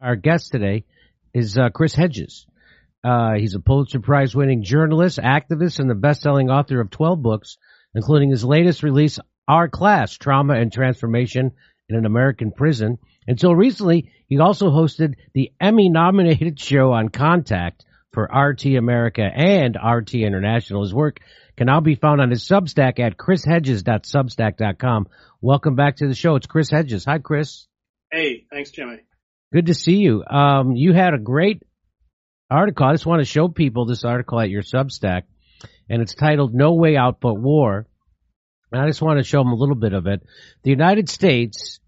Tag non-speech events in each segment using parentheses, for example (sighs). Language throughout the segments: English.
Our guest today is uh, Chris Hedges. Uh, he's a Pulitzer Prize winning journalist, activist, and the best selling author of 12 books, including his latest release, Our Class Trauma and Transformation in an American Prison. Until recently, he also hosted the Emmy nominated show on Contact for RT America and RT International. His work can now be found on his Substack at chrishedges.substack.com. Welcome back to the show. It's Chris Hedges. Hi, Chris. Hey, thanks, Jimmy. Good to see you. Um, you had a great article. I just want to show people this article at your Substack, and it's titled "No Way Out But War." And I just want to show them a little bit of it. The United States,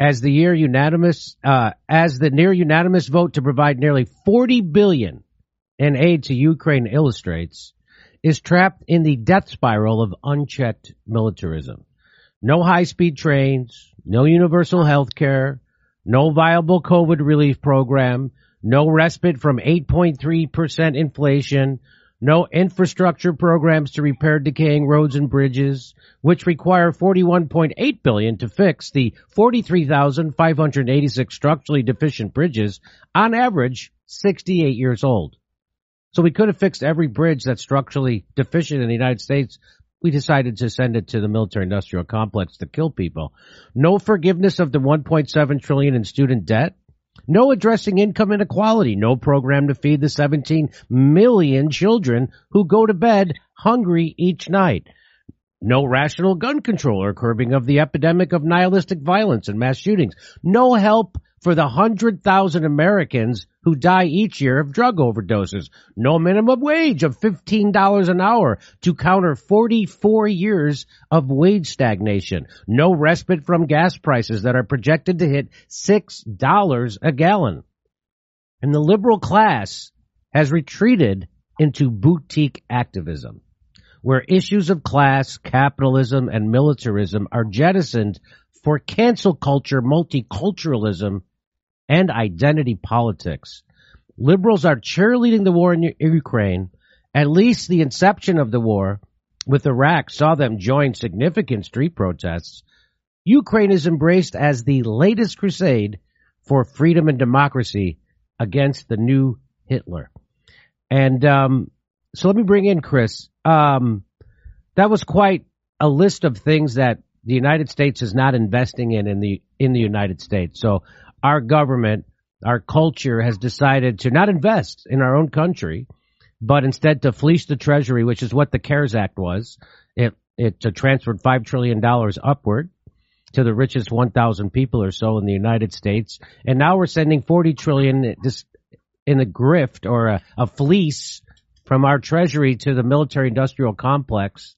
as the year unanimous, uh, as the near unanimous vote to provide nearly 40 billion in aid to Ukraine illustrates, is trapped in the death spiral of unchecked militarism. No high-speed trains, no universal health care, no viable COVID relief program, no respite from 8.3% inflation, no infrastructure programs to repair decaying roads and bridges, which require 41.8 billion to fix the 43,586 structurally deficient bridges, on average 68 years old. So we could have fixed every bridge that's structurally deficient in the United States we decided to send it to the military industrial complex to kill people. No forgiveness of the 1.7 trillion in student debt. No addressing income inequality. No program to feed the 17 million children who go to bed hungry each night. No rational gun control or curbing of the epidemic of nihilistic violence and mass shootings. No help for the 100,000 Americans who die each year of drug overdoses. No minimum wage of $15 an hour to counter 44 years of wage stagnation. No respite from gas prices that are projected to hit $6 a gallon. And the liberal class has retreated into boutique activism where issues of class, capitalism, and militarism are jettisoned for cancel culture, multiculturalism, and identity politics. Liberals are cheerleading the war in Ukraine. At least the inception of the war with Iraq saw them join significant street protests. Ukraine is embraced as the latest crusade for freedom and democracy against the new Hitler. And um, so let me bring in Chris. Um, that was quite a list of things that the United States is not investing in in the in the United States. So our government, our culture has decided to not invest in our own country, but instead to fleece the treasury, which is what the CARES Act was. It it uh, transferred five trillion dollars upward to the richest 1,000 people or so in the United States, and now we're sending 40 trillion just in a grift or a, a fleece from our treasury to the military industrial complex.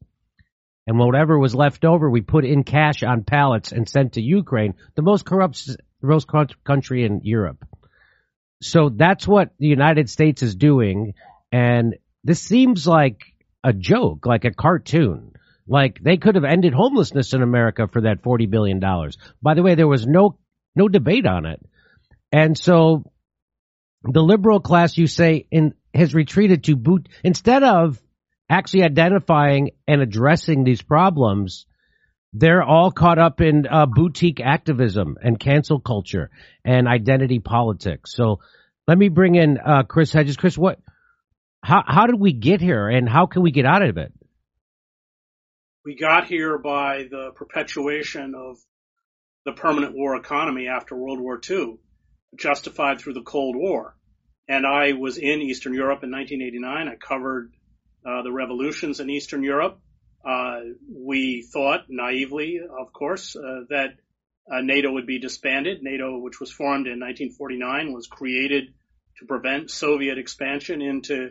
And whatever was left over, we put in cash on pallets and sent to Ukraine, the most corrupt most country in Europe. So that's what the United States is doing. And this seems like a joke, like a cartoon. Like they could have ended homelessness in America for that $40 billion. By the way, there was no, no debate on it. And so the liberal class, you say, in, has retreated to boot, instead of actually identifying and addressing these problems, they're all caught up in uh, boutique activism and cancel culture and identity politics. So let me bring in uh, Chris Hedges. Chris, what? How how did we get here, and how can we get out of it? We got here by the perpetuation of the permanent war economy after World War II, justified through the Cold War. And I was in Eastern Europe in 1989. I covered uh, the revolutions in Eastern Europe. Uh, we thought naively, of course, uh, that uh, NATO would be disbanded. NATO, which was formed in 1949, was created to prevent Soviet expansion into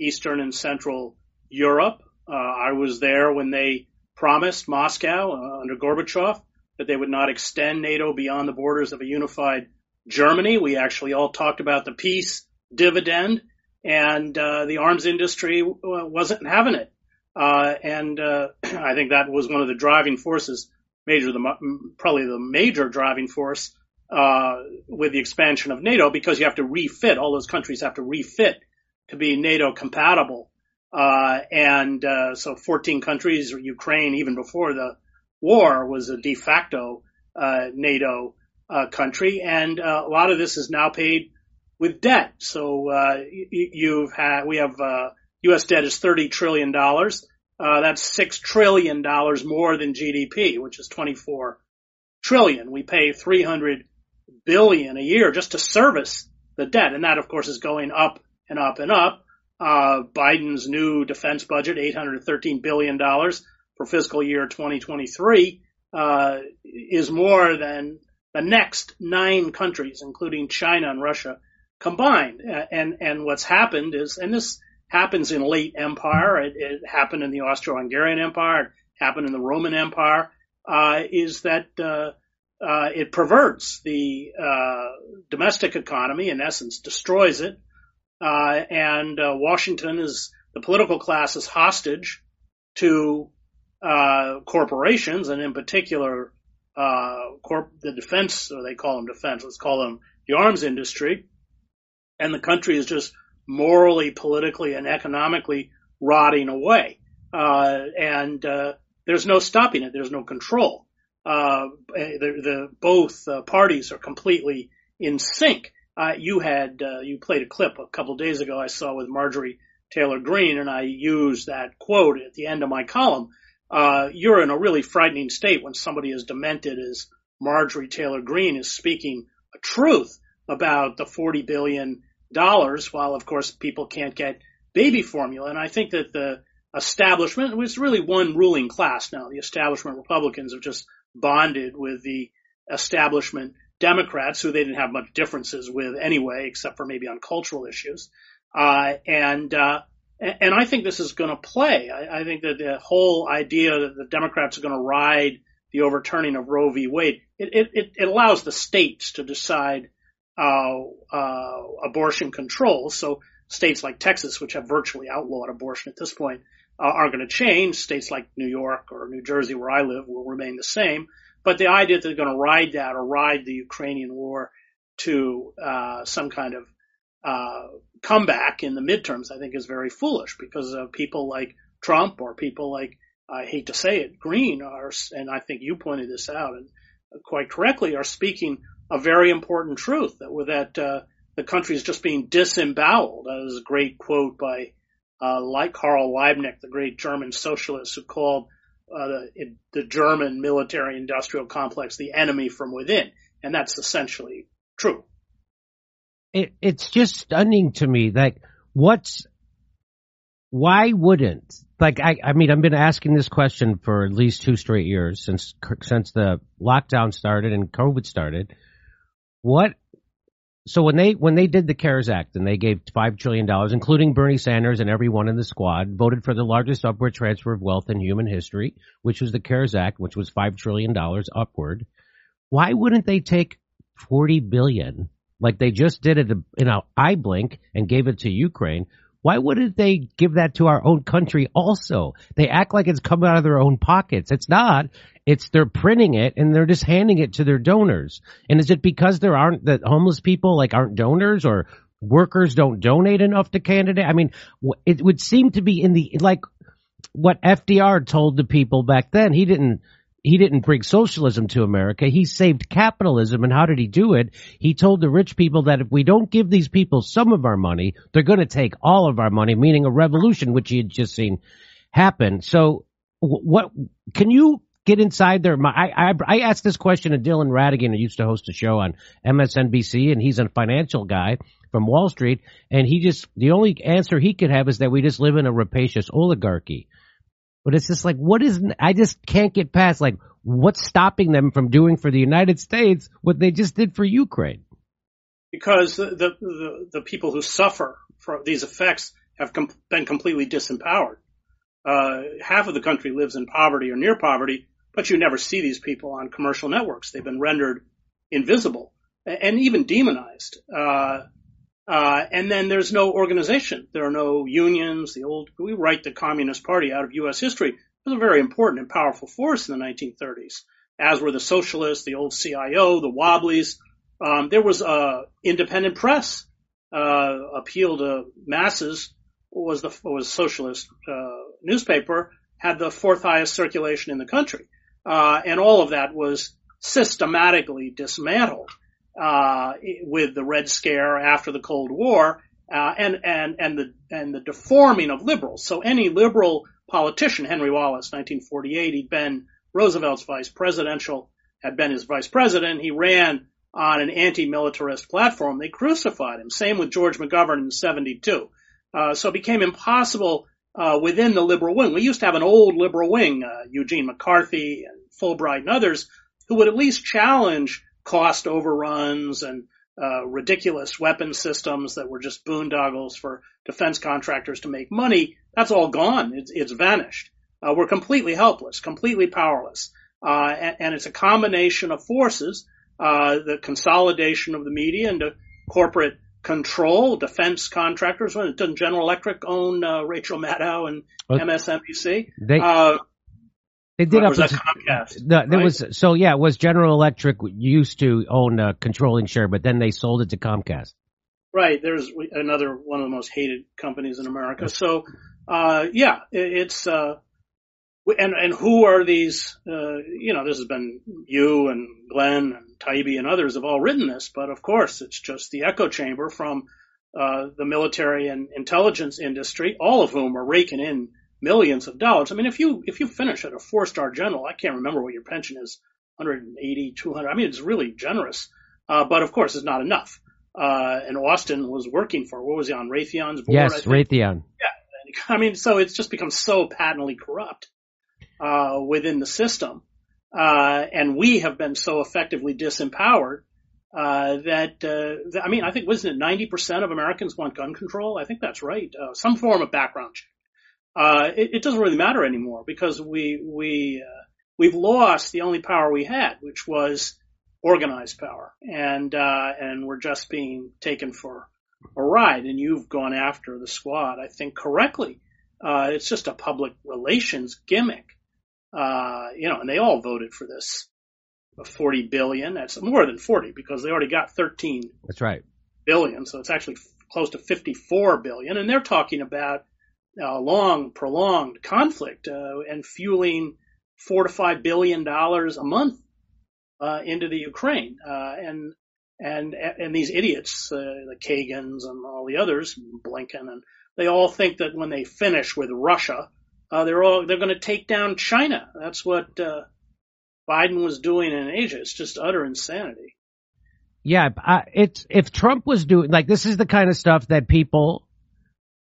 Eastern and Central Europe. Uh, I was there when they promised Moscow under Gorbachev that they would not extend NATO beyond the borders of a unified Germany. We actually all talked about the peace dividend, and uh, the arms industry wasn't having it. Uh, and uh, (clears throat) I think that was one of the driving forces, major the probably the major driving force uh, with the expansion of NATO, because you have to refit. All those countries have to refit to be NATO compatible. Uh, and uh, so 14 countries, Ukraine, even before the war, was a de facto uh, NATO uh, country, and a lot of this is now paid with debt. So uh, you've had we have U.S. debt is thirty trillion dollars. that's six trillion dollars more than GDP, which is twenty four trillion. We pay three hundred billion a year just to service the debt, and that of course is going up and up and up. Uh, Biden's new defense budget, $813 billion for fiscal year 2023, uh, is more than the next nine countries, including China and Russia combined. And, and what's happened is, and this happens in late empire, it, it happened in the Austro-Hungarian Empire, it happened in the Roman Empire, uh, is that, uh, uh, it perverts the uh, domestic economy, in essence, destroys it, uh, and uh, Washington is the political class is hostage to uh, corporations, and in particular, uh, corp- the defense, or they call them defense, let's call them the arms industry, and the country is just morally, politically, and economically rotting away, uh, and uh, there's no stopping it. There's no control. the, the both parties are completely in sync uh, you had uh, you played a clip a couple of days ago I saw with Marjorie Taylor Greene, and I used that quote at the end of my column. Uh, you're in a really frightening state when somebody as demented as Marjorie Taylor Greene is speaking a truth about the 40 billion dollars, while of course people can't get baby formula. And I think that the establishment was really one ruling class now. The establishment Republicans have just bonded with the establishment Democrats, who they didn't have much differences with anyway, except for maybe on cultural issues. Uh, and uh, and I think this is going to play. I, I, think that the whole idea that the Democrats are going to ride the overturning of Roe v. Wade, it, it, it allows the states to decide abortion control. So states like Texas, which have virtually outlawed abortion at this point, uh, are going to change. States like New York or New Jersey, where I live, will remain the same. But the idea that they're going to ride that or ride the Ukrainian war to uh, some kind of uh, comeback in the midterms, I think is very foolish because of people like Trump or people like I hate to say it, Greene are, and I think you pointed this out and quite correctly, are speaking a very important truth that that uh, the country is just being disemboweled. That is a great quote by uh, like Karl Liebknecht, the great German socialist, who called uh, the, the German military industrial complex the enemy from within. And that's essentially true. It, it's just stunning to me. Like, what's, why wouldn't, like, I, I mean, I've been asking this question for at least two straight years since, since the lockdown started and COVID started. What so when they when they did the CARES Act and they gave five trillion dollars, including Bernie Sanders and everyone in the squad, voted for the largest upward transfer of wealth in human history, which was the CARES Act, which was five trillion dollars upward. Why wouldn't they take forty billion like they just did it in a eye blink and gave it to Ukraine? Why wouldn't they give that to our own country also? They act like it's coming out of their own pockets. It's not. It's they're printing it and they're just handing it to their donors. And is it because there aren't that homeless people like aren't donors or workers don't donate enough to candidate? I mean, it would seem to be in the like what FDR told the people back then. He didn't he didn't bring socialism to America. He saved capitalism. And how did he do it? He told the rich people that if we don't give these people some of our money, they're going to take all of our money, meaning a revolution, which he had just seen happen. So what can you get inside there? I, I, I asked this question to Dylan Ratigan, who used to host a show on MSNBC, and he's a financial guy from Wall Street. And he just, the only answer he could have is that we just live in a rapacious oligarchy. But it's just like, what is, I just can't get past, like, what's stopping them from doing for the United States what they just did for Ukraine? Because the, the, the, the people who suffer from these effects have com- been completely disempowered. Uh, half of the country lives in poverty or near poverty, but you never see these people on commercial networks. They've been rendered invisible and even demonized. Uh, uh, and then there's no organization. There are no unions. The old, we write the Communist Party out of U.S. history. It was a very important and powerful force in the 1930s, as were the socialists, the old CIO, the Wobblies. Um, there was a independent press, uh, appeal to masses was the, was socialist, uh, newspaper had the fourth highest circulation in the country. Uh, and all of that was systematically dismantled uh, with the Red Scare after the Cold War, uh, and and and the and the deforming of liberals. So any liberal politician, Henry Wallace, 1948, he'd been Roosevelt's vice presidential, had been his vice president. He ran on an anti-militarist platform. They crucified him. Same with George McGovern in 72. Uh, so it became impossible uh, within the liberal wing. We used to have an old liberal wing, uh, Eugene McCarthy Fulbright and others, who would at least challenge cost overruns and uh, ridiculous weapon systems that were just boondoggles for defense contractors to make money. That's all gone. It's, it's vanished. Uh, we're completely helpless, completely powerless. Uh, and, and, it's a combination of forces, uh, the consolidation of the media into corporate control, defense contractors. When it doesn't General Electric own uh, Rachel Maddow and well, MSNBC? They, uh, they did up was Comcast. No, there right? was so yeah. It was General Electric used to own a controlling share, but then they sold it to Comcast. Right. There's another one of the most hated companies in America. So, uh, yeah, it's uh, and and who are these? Uh, you know, this has been you and Glenn and Taibbi and others have all written this, but of course, it's just the echo chamber from uh, the military and intelligence industry, all of whom are raking in millions of dollars. I mean, if you if you finish at a four star general, I can't remember what your pension is, 180, 200. I mean, it's really generous, uh, but of course, it's not enough. Uh, and Austin was working for what was he on Raytheon's board? Yes, Raytheon. Yeah, (laughs) I mean, so it's just become so patently corrupt uh, within the system, uh, and we have been so effectively disempowered uh, that uh, I mean, I think wasn't it 90 percent of Americans want gun control? I think that's right. Uh, some form of background check uh, it, it, doesn't really matter anymore because we we uh, we've lost the only power we had, which was organized power, and uh, and we're just being taken for a ride. And you've gone after the squad, I think, correctly. Uh, it's just a public relations gimmick, uh, you know, and they all voted for this. 40 billion. That's more than 40 because they already got 13. That's right. Billion. So it's actually close to 54 billion. And they're talking about uh, long, prolonged conflict uh, and fueling four to five billion dollars a month uh, into the Ukraine. Uh, and and and these idiots, uh, the Kagans and all the others, Blinken, and they all think that when they finish with Russia, uh, they're all they're going to take down China. That's what Biden was doing in Asia. It's just utter insanity. Yeah, it's if Trump was doing like this is the kind of stuff that people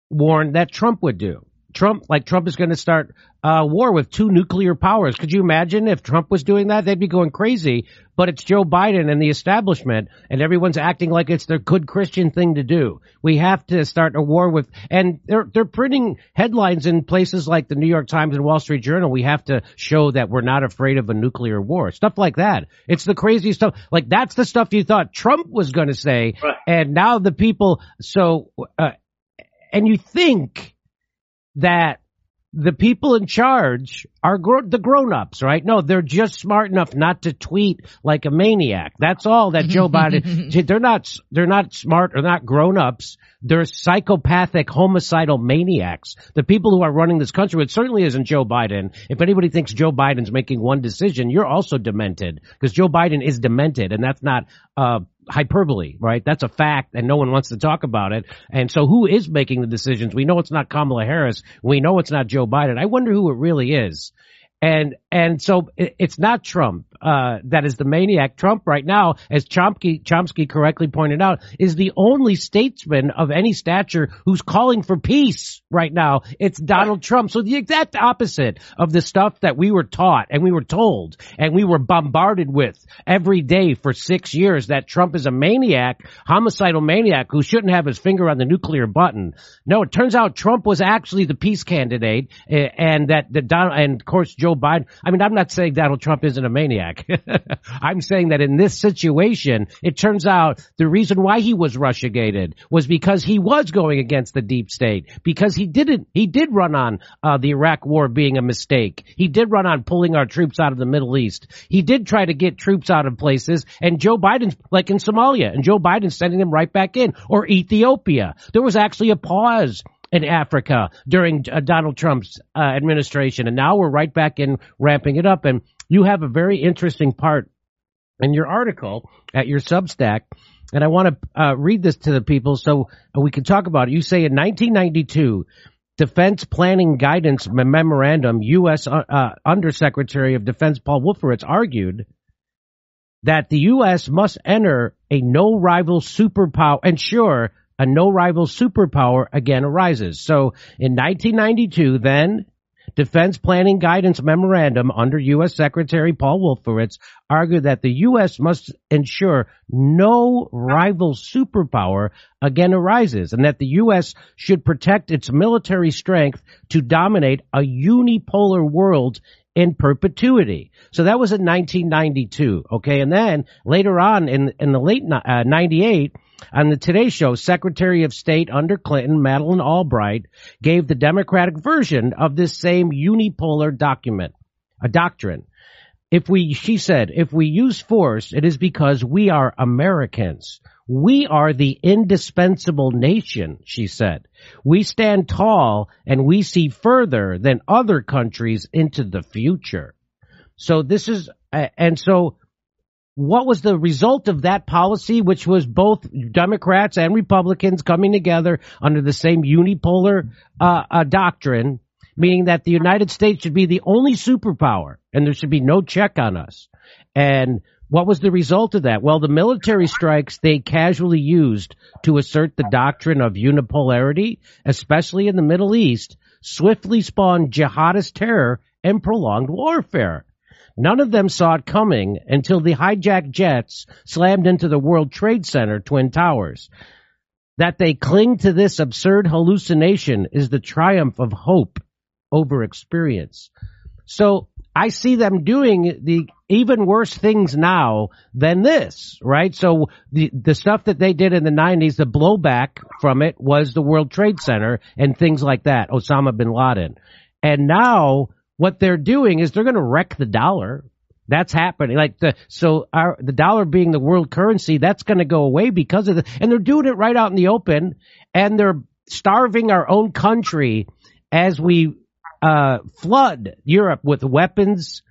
warned that Trump would do. Trump, like Trump is going to start a war with two nuclear powers. Could you imagine if Trump was doing that? They'd be going crazy. But it's Joe Biden and the establishment, and everyone's acting like it's their good Christian thing to do. We have to start a war with, and they're they're printing headlines in places like the New York Times and Wall Street Journal. We have to show that we're not afraid of a nuclear war. Stuff like that. It's the crazy stuff. Like that's the stuff you thought Trump was going to say, right. and now the people. So. Uh, and you think that the people in charge are gro- the grown-ups, right? No, they're just smart enough not to tweet like a maniac. That's all that Joe Biden. (laughs) they're not. They're not smart or not grown-ups. They're psychopathic, homicidal maniacs. The people who are running this country. It certainly isn't Joe Biden. If anybody thinks Joe Biden's making one decision, you're also demented because Joe Biden is demented, and that's not uh, hyperbole, right? That's a fact and no one wants to talk about it. And so who is making the decisions? We know it's not Kamala Harris. We know it's not Joe Biden. I wonder who it really is. And, and so it's not Trump, uh, that is the maniac. Trump right now, as Chomsky, Chomsky correctly pointed out, is the only statesman of any stature who's calling for peace right now. It's Donald Trump. So the exact opposite of the stuff that we were taught and we were told and we were bombarded with every day for six years that Trump is a maniac, homicidal maniac who shouldn't have his finger on the nuclear button. No, it turns out Trump was actually the peace candidate eh, and that the Donald, and of course Joe Biden. I mean, I'm not saying Donald Trump isn't a maniac. (laughs) I'm saying that in this situation, it turns out the reason why he was Russiagated was because he was going against the deep state, because he didn't, he did run on uh, the Iraq war being a mistake. He did run on pulling our troops out of the Middle East. He did try to get troops out of places, and Joe Biden's like in Somalia, and Joe Biden's sending them right back in, or Ethiopia. There was actually a pause in Africa during uh, Donald Trump's uh, administration, and now we're right back in ramping it up. And you have a very interesting part in your article at your Substack, and I want to uh, read this to the people so we can talk about it. You say in 1992, Defense Planning Guidance Memorandum, U.S. Uh, uh, Undersecretary of Defense Paul Wolfowitz argued that the U.S. must enter a no rival superpower, ensure a no rival superpower again arises. So in 1992, then Defense Planning Guidance Memorandum under U.S. Secretary Paul Wolfowitz argued that the U.S. must ensure no rival superpower again arises and that the U.S. should protect its military strength to dominate a unipolar world in perpetuity. So that was in 1992. Okay. And then later on in, in the late uh, 98, on the Today Show, Secretary of State under Clinton, Madeleine Albright, gave the Democratic version of this same unipolar document, a doctrine. If we, she said, if we use force, it is because we are Americans. We are the indispensable nation, she said. We stand tall and we see further than other countries into the future. So this is, and so what was the result of that policy, which was both Democrats and Republicans coming together under the same unipolar uh, uh, doctrine, meaning that the United States should be the only superpower and there should be no check on us. And what was the result of that? Well, the military strikes they casually used to assert the doctrine of unipolarity, especially in the Middle East, swiftly spawned jihadist terror and prolonged warfare. None of them saw it coming until the hijacked jets slammed into the World Trade Center Twin Towers. That they cling to this absurd hallucination is the triumph of hope over experience. So I see them doing the even worse things now than this, right? So the, the stuff that they did in the nineties, the blowback from it was the World Trade Center and things like that, Osama bin Laden. And now what they're doing is they're going to wreck the dollar. That's happening. Like the so our the dollar being the world currency, that's going to go away because of the and they're doing it right out in the open, and they're starving our own country as we uh, flood Europe with weapons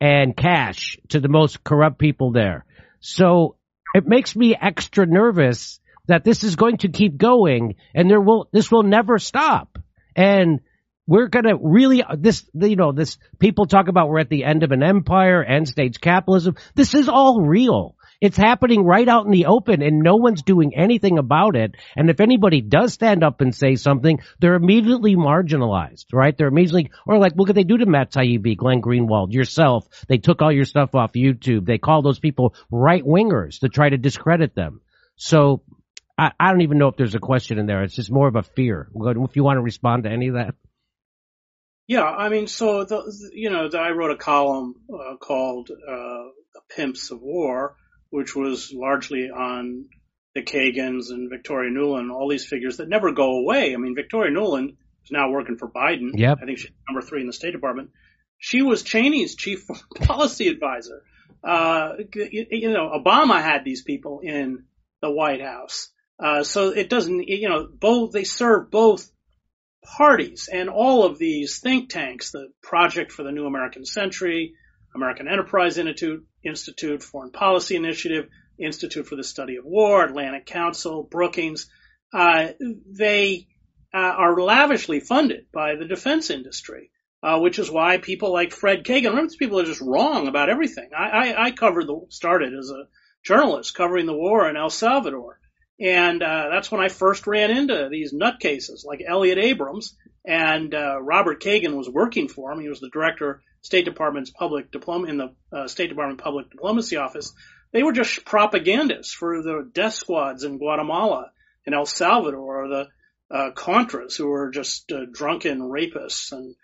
and cash to the most corrupt people there. So it makes me extra nervous that this is going to keep going, and there will this will never stop. And we're to really uh, this you know this people talk about we're at the end of an empire end stage capitalism. This is all real. It's happening right out in the open and no one's doing anything about it. And if anybody does stand up and say something they're immediately marginalized right? They're immediately or like look what they do to Matt Taibbi Glenn Greenwald yourself. They took all your stuff off YouTube. They call those people right wingers to try to discredit them. So I, I don't even know if there's a question in there. It's just more of a fear. If you want to respond to any of that. Yeah, I mean, so the, you know, I wrote a column uh, called uh, "The Pimps of War," which was largely on the Kagans and Victoria Nuland, all these figures that never go away. I mean, Victoria Nuland is now working for Biden. Yep. I think she's number three in the State Department. She was Cheney's chief (laughs) policy advisor. Uh, you, you know, Obama had these people in the White House. Uh, so it doesn't, you know, both, they serve both parties and all of these think tanks, the Project for the New American Century, American Enterprise Institute, Institute Foreign Policy Initiative, Institute for the Study of War, Atlantic Council, Brookings, uh, they uh, are lavishly funded by the defense industry, uh, which is why people like Fred Kagan, remember these people are just wrong about everything. I, I, I covered the, started as a journalist covering the war in El Salvador. And uh, that's when I first ran into these nutcases like Elliott Abrams and uh, Robert Kagan was working for him. He was the director, State Department's public diploma in the uh, State Department Public Diplomacy Office. They were just propagandists for the death squads in Guatemala and El Salvador, or the uh, Contras who were just uh, drunken rapists and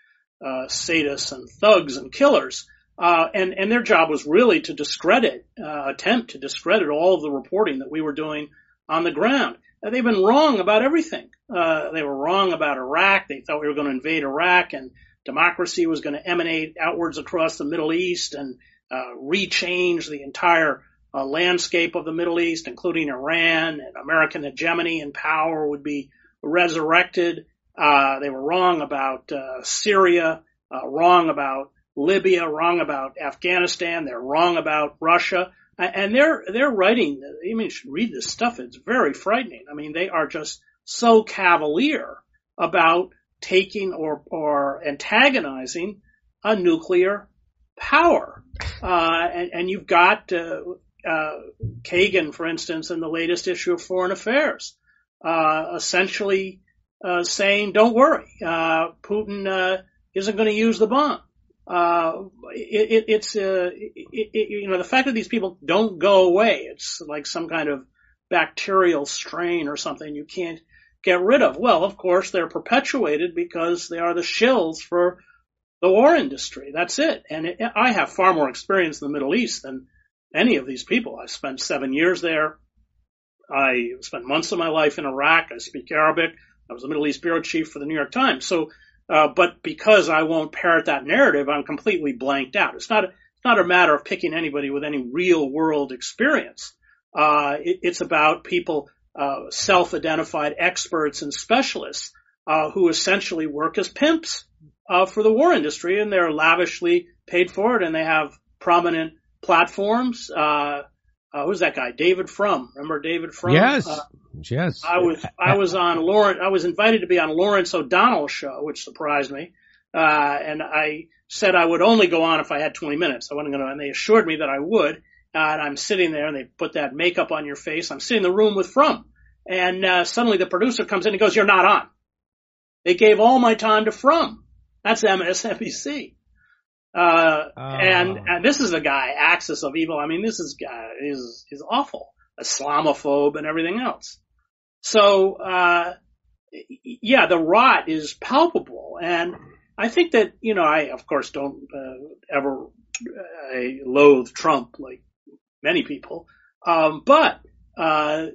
uh, sadists and thugs and killers. Uh, and, and their job was really to discredit, uh, attempt to discredit all of the reporting that we were doing on the ground. they've been wrong about everything. Uh, they were wrong about Iraq. They thought we were going to invade Iraq and democracy was going to emanate outwards across the Middle East and uh, rechange the entire uh, landscape of the Middle East, including Iran and American hegemony and power would be resurrected. Uh, they were wrong about uh, Syria, uh, wrong about Libya, wrong about Afghanistan. They're wrong about Russia. And they're they're writing. I mean, you should read this stuff. It's very frightening. I mean, they are just so cavalier about taking or or antagonizing a nuclear power. Uh, and, and, you've got uh, uh, Kagan, for instance, in the latest issue of Foreign Affairs, uh, essentially uh, saying, "Don't worry, uh, Putin isn't going to use the bomb." Uh, it, it, it's uh, it, you know the fact that these people don't go away. It's like some kind of bacterial strain or something you can't get rid of. Well, of course, they're perpetuated because they are the shills for the war industry. That's it. And I have far more experience in the Middle East than any of these people. I spent seven years there. I spent months of my life in Iraq. I speak Arabic. I was the Middle East bureau chief for the New York Times. So, uh, but because I won't parrot that narrative, I'm completely blanked out. It's not, it's not a matter of picking anybody with any real world experience. Uh, it, it's about people, uh, self-identified experts and specialists, uh, who essentially work as pimps uh, for the war industry, and they're lavishly paid for it, and they have prominent platforms. Uh, who's that guy? David Frum. Remember David Frum? Yes. Uh, yes. I was I was on Lawrence. I was invited to be on Lawrence O'Donnell's show, which surprised me. Uh, and I said I would only go on if I had 20 minutes. I wasn't going to, and they assured me that I would. Uh, and I'm sitting there, and they put that makeup on your face. I'm sitting in the room with Frum, and uh, suddenly the producer comes in and goes, "You're not on." They gave all my time to Frum. That's MSNBC. Uh, oh. and, and this is a guy, axis of evil. I mean, this is guy is, is awful. Islamophobe and everything else. So, uh, yeah, the rot is palpable. And I think that, you know, I, of course, don't, uh, ever, uh, loathe Trump like many people. Um, but, uh,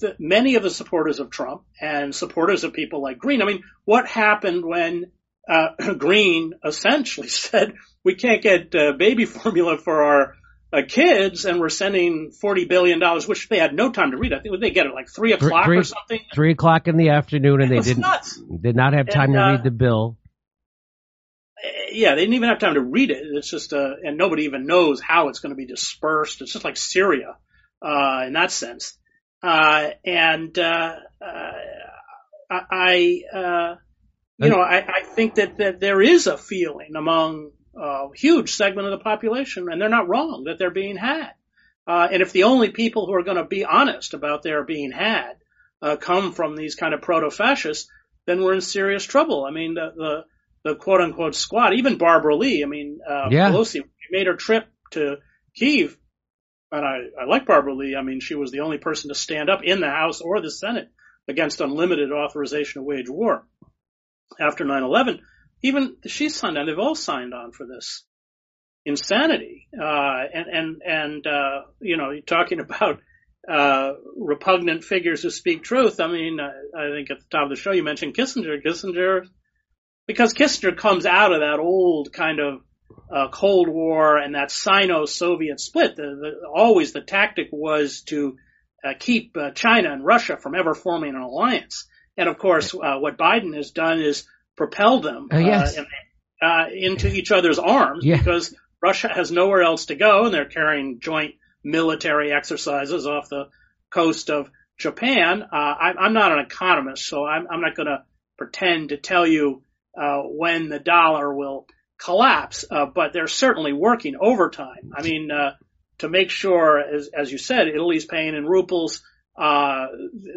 the, many of the supporters of Trump and supporters of people like Greene, I mean, what happened when uh, (clears throat) Greene essentially (laughs) said, we can't get uh, baby (laughs) formula for our uh, kids and we're sending $40 billion, which they had no time to read. I think they get it like three o'clock three, or something. Three o'clock in the afternoon and they didn't, nuts. did not have time and, to read uh, the bill. Yeah, they didn't even have time to read it. It's just, uh, and nobody even knows how it's going to be dispersed. It's just like Syria, uh, in that sense. and, I, you know, I, I think that, that there is a feeling among a huge segment of the population, and they're not wrong, that they're being had. Uh, and if the only people who are going to be honest about their being had uh, come from these kind of proto-fascists, then we're in serious trouble. I mean, the, the, the quote unquote squad, even Barbara Lee, I mean, uh, yeah. Pelosi made her trip to Kiev, and I, I like Barbara Lee. I mean, she was the only person to stand up in the House or the Senate against unlimited authorization to wage war after 9/11, even she signed on. They've all signed on for this insanity. Uh, and and and uh, you know, you're talking (laughs) about uh, repugnant figures who speak truth. I mean, I, I think at the top of the show you mentioned Kissinger. Kissinger, because Kissinger comes out of that old kind of uh, Cold War and that Sino-Soviet split. The, the, always the tactic was to uh, keep uh, China and Russia from ever forming an alliance. And of course, uh, what Biden has done is propel them uh, yes. uh, into each other's arms yeah. because Russia has nowhere else to go, and they're carrying joint military exercises off the coast of Japan. Uh, I, I'm not an economist, so I'm, I'm not going to pretend to tell you uh, when the dollar will collapse, uh, but they're certainly working overtime. I mean, to make sure, as, as you said, Italy's paying in rubles uh,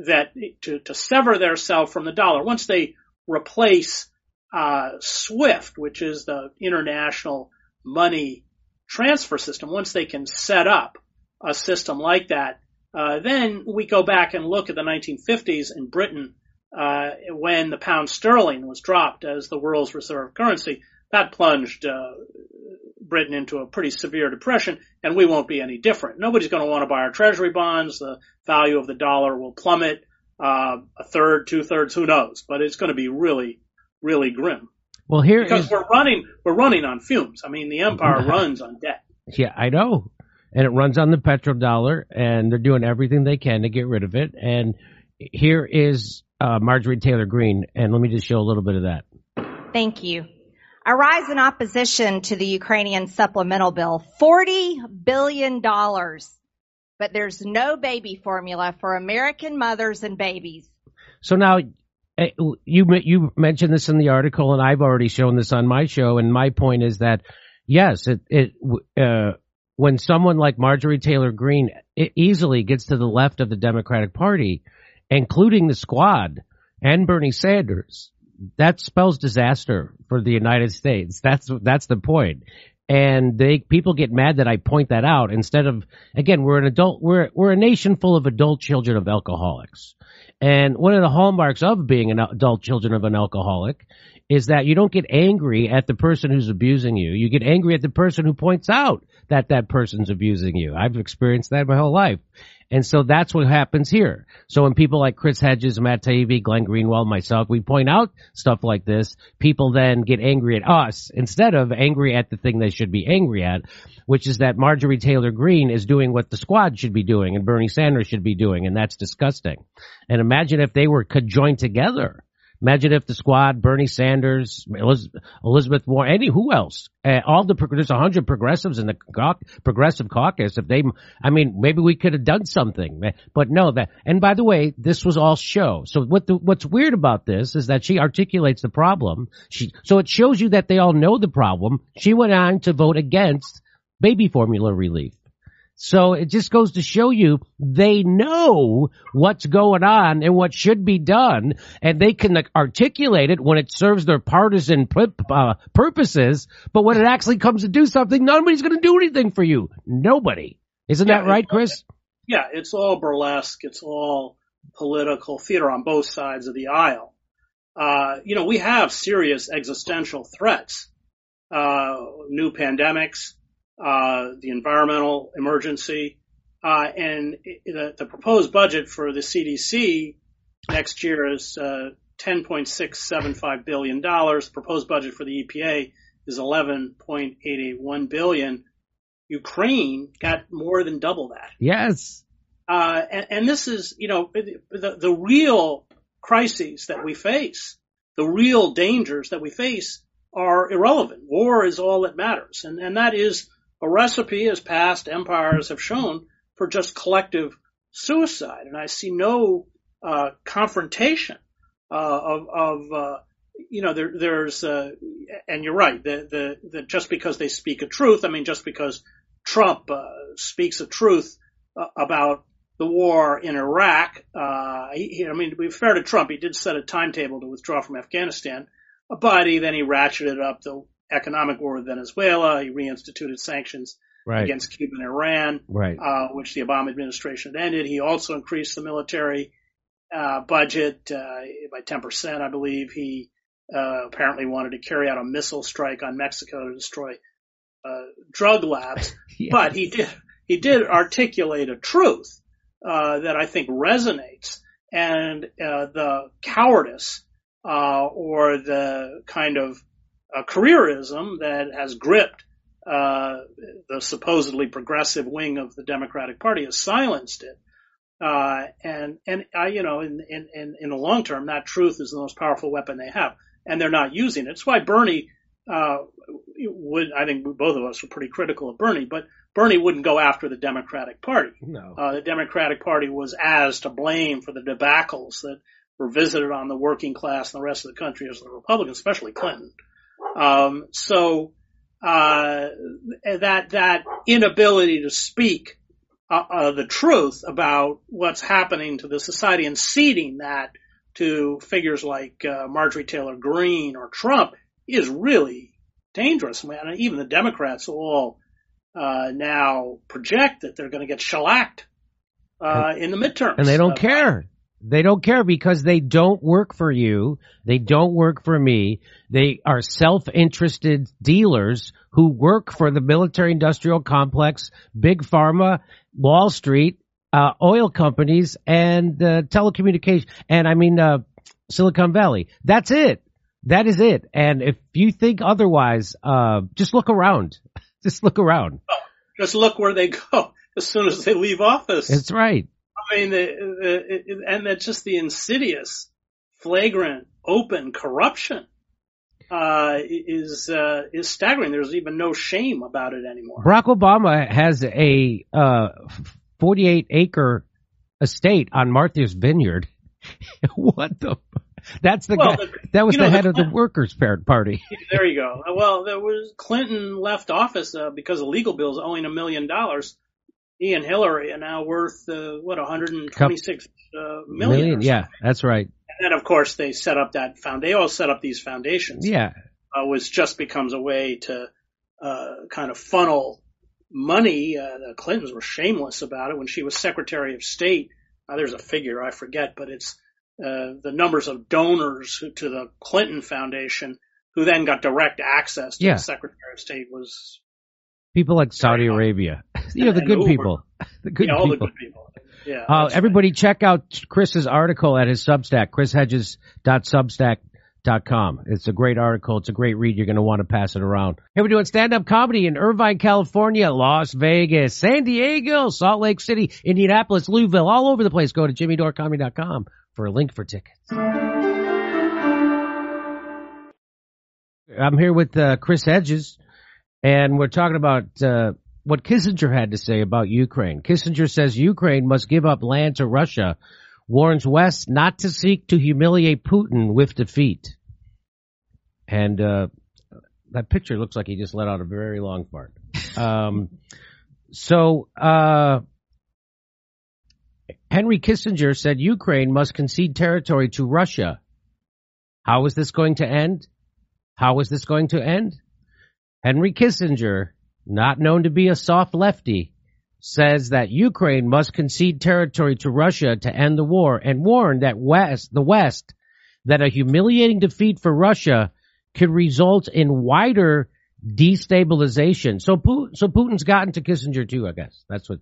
that to, to sever theirself from the dollar. Once they replace uh, SWIFT, which is the international money transfer system, once they can set up a system like that, uh, then we go back and look at the 1950s in Britain uh, when the pound sterling was dropped as the world's reserve currency. That plunged uh, Britain into a pretty severe depression, and we won't be any different. Nobody's going to want to buy our treasury bonds. The value of the dollar will plummet uh, a third, two thirds, who knows? But it's going to be really, really grim. Well, here because is... we're running, we're running on fumes. I mean, the empire (laughs) runs on debt. Yeah, I know, and it runs on the petrodollar, and they're doing everything they can to get rid of it. And here is uh, Marjorie Taylor Greene, and let me just show a little bit of that. Thank you. A rise in opposition to the Ukrainian supplemental bill. $40 billion but there's no baby formula for American mothers and babies. So now eh, you you mentioned this in the article, and I've already shown this on my show. And my point is that yes, it it uh, when someone like Marjorie Taylor Greene easily gets to the left of the Democratic Party, including the Squad and Bernie Sanders, that spells disaster for the United States. That's that's the point. And they people get mad that I point that out instead of again we're an adult we're we're a nation full of adult children of alcoholics. And one of the hallmarks of being an adult children of an alcoholic is that you don't get angry at the person who's abusing you. You get angry at the person who points out that that person's abusing you. I've experienced that my whole life. And so that's what happens here. So when people like Chris Hedges, Matt Taibbi, Glenn Greenwald, myself, we point out stuff like this, people then get angry at us instead of angry at the thing they should be angry at, which is that Marjorie Taylor Greene is doing what the squad should be doing and Bernie Sanders should be doing, and that's disgusting. And imagine if they were join together Imagine if the squad, Bernie Sanders, Elizabeth Warren, any who else, uh, all the there's a hundred progressives in the progressive caucus. If they, I mean, maybe we could have done something, but no. That and by the way, this was all show. So what the, what's weird about this is that she articulates the problem. She so it shows you that they all know the problem. She went on to vote against baby formula relief. So it just goes to show you they know what's going on and what should be done, and they can articulate it when it serves their partisan uh, purposes. But when it actually comes to do something, nobody's going to do anything for you. Nobody. Isn't yeah, that right, Chris? Yeah, it's all burlesque. It's all political theater on both sides of the aisle. Uh, you know, we have serious existential threats, uh, new pandemics, the environmental emergency, uh, and the, the, proposed budget for the CDC next year is uh, 10.675 billion dollars. The Proposed budget for the EPA is 11.881 billion. Ukraine got more than double that. Yes. Uh, and, and, this is, you know, the, the real crises that we face, the real dangers that we face are irrelevant. War is all that matters. And, and that is a recipe, as past empires have shown, for just collective suicide. And I see no uh, confrontation uh, of, of uh, you know, there, there's, uh, and you're right, the, the, the, just because they speak a truth, I mean, just because Trump uh, speaks a truth uh, about the war in Iraq, he, I mean, to be fair to Trump, he did set a timetable to withdraw from Afghanistan, but he then he ratcheted up the economic war with Venezuela. He reinstituted sanctions right. against Cuba and Iran, right. uh, which the Obama administration had ended. He also increased the military uh, budget uh, by 10%, I believe. He uh, apparently wanted to carry out a missile strike on Mexico to destroy uh, drug labs, (laughs) yeah. but he did he did articulate a truth uh, that I think resonates, and the cowardice or the kind of uh, careerism that has gripped uh, the supposedly progressive wing of the Democratic Party has silenced it. Uh, and and I, you know, in, in in the long term, that truth is the most powerful weapon they have, and they're not using it. It's why Bernie uh, would. I think both of us were pretty critical of Bernie, but Bernie wouldn't go after the Democratic Party. No. Uh, the Democratic Party was as to blame for the debacles that were visited on the working class and the rest of the country as the Republicans, especially Clinton. Um, so uh, that that inability to speak uh, uh, the truth about what's happening to the society and ceding that to figures like uh, Marjorie Taylor Greene or Trump is really dangerous, man. Even the Democrats all uh, now project that they're going to get shellacked uh, in the midterms, and they don't care. They don't care because they don't work for you. They don't work for me. They are self-interested dealers who work for the military industrial complex, big pharma, Wall Street, uh, oil companies, and uh, telecommunications. And I mean, uh, Silicon Valley. That's it. That is it. And if you think otherwise, uh, just look around. (laughs) just look around. Just look where they go (laughs) as soon as they leave office. That's right. I mean, the, the, and that's just the insidious, flagrant, open corruption uh, is uh, is staggering. There's even no shame about it anymore. Barack Obama has a uh, 48 acre estate on Martha's Vineyard. (laughs) what the? That's the Well, guy. the- That was you know, the the head of the Workers' Party. (laughs) There you go. Well, there was Clinton left office uh, because of legal bills owing a million dollars. He and Hillary are now worth uh, what 126 uh, million. or yeah, that's right. And then of course they set up that found. They all set up these foundations. Yeah, uh, was just becomes a way to uh, kind of funnel money. Uh, the Clintons were shameless about it when she was Secretary of State. Uh, there's a figure I forget, but it's uh, the numbers of donors who, to the Clinton Foundation who then got direct access to Yeah. the Secretary of State was people like Saudi. Arabia. (laughs) you know, the (laughs) good Uber. people. The good yeah, all the people. good people. Yeah, Uh, everybody check out Chris's article at his Substack, chrishedges.substack.com. It's a great article. It's a great read. You're going to want to pass it around. Hey, we're doing stand-up comedy in Irvine, California, Las Vegas, San Diego, Salt Lake City, Indianapolis, Louisville, all over the place. Go to jimmydorecomedy.com for a link for tickets. I'm here with uh, Chris Hedges, and we're talking about uh, what Kissinger had to say about Ukraine. Kissinger says Ukraine must give up land to Russia, warns West not to seek to humiliate Putin with defeat. And uh, that picture looks like he just let out a very long fart. Um, so uh, Henry Kissinger said Ukraine must concede territory to Russia. How is this going to end? How is this going to end? Henry Kissinger, not known to be a soft lefty, says that Ukraine must concede territory to Russia to end the war and warned that West, the West, that a humiliating defeat for Russia could result in wider destabilization. So so Putin's gotten to Kissinger too, I guess. That's what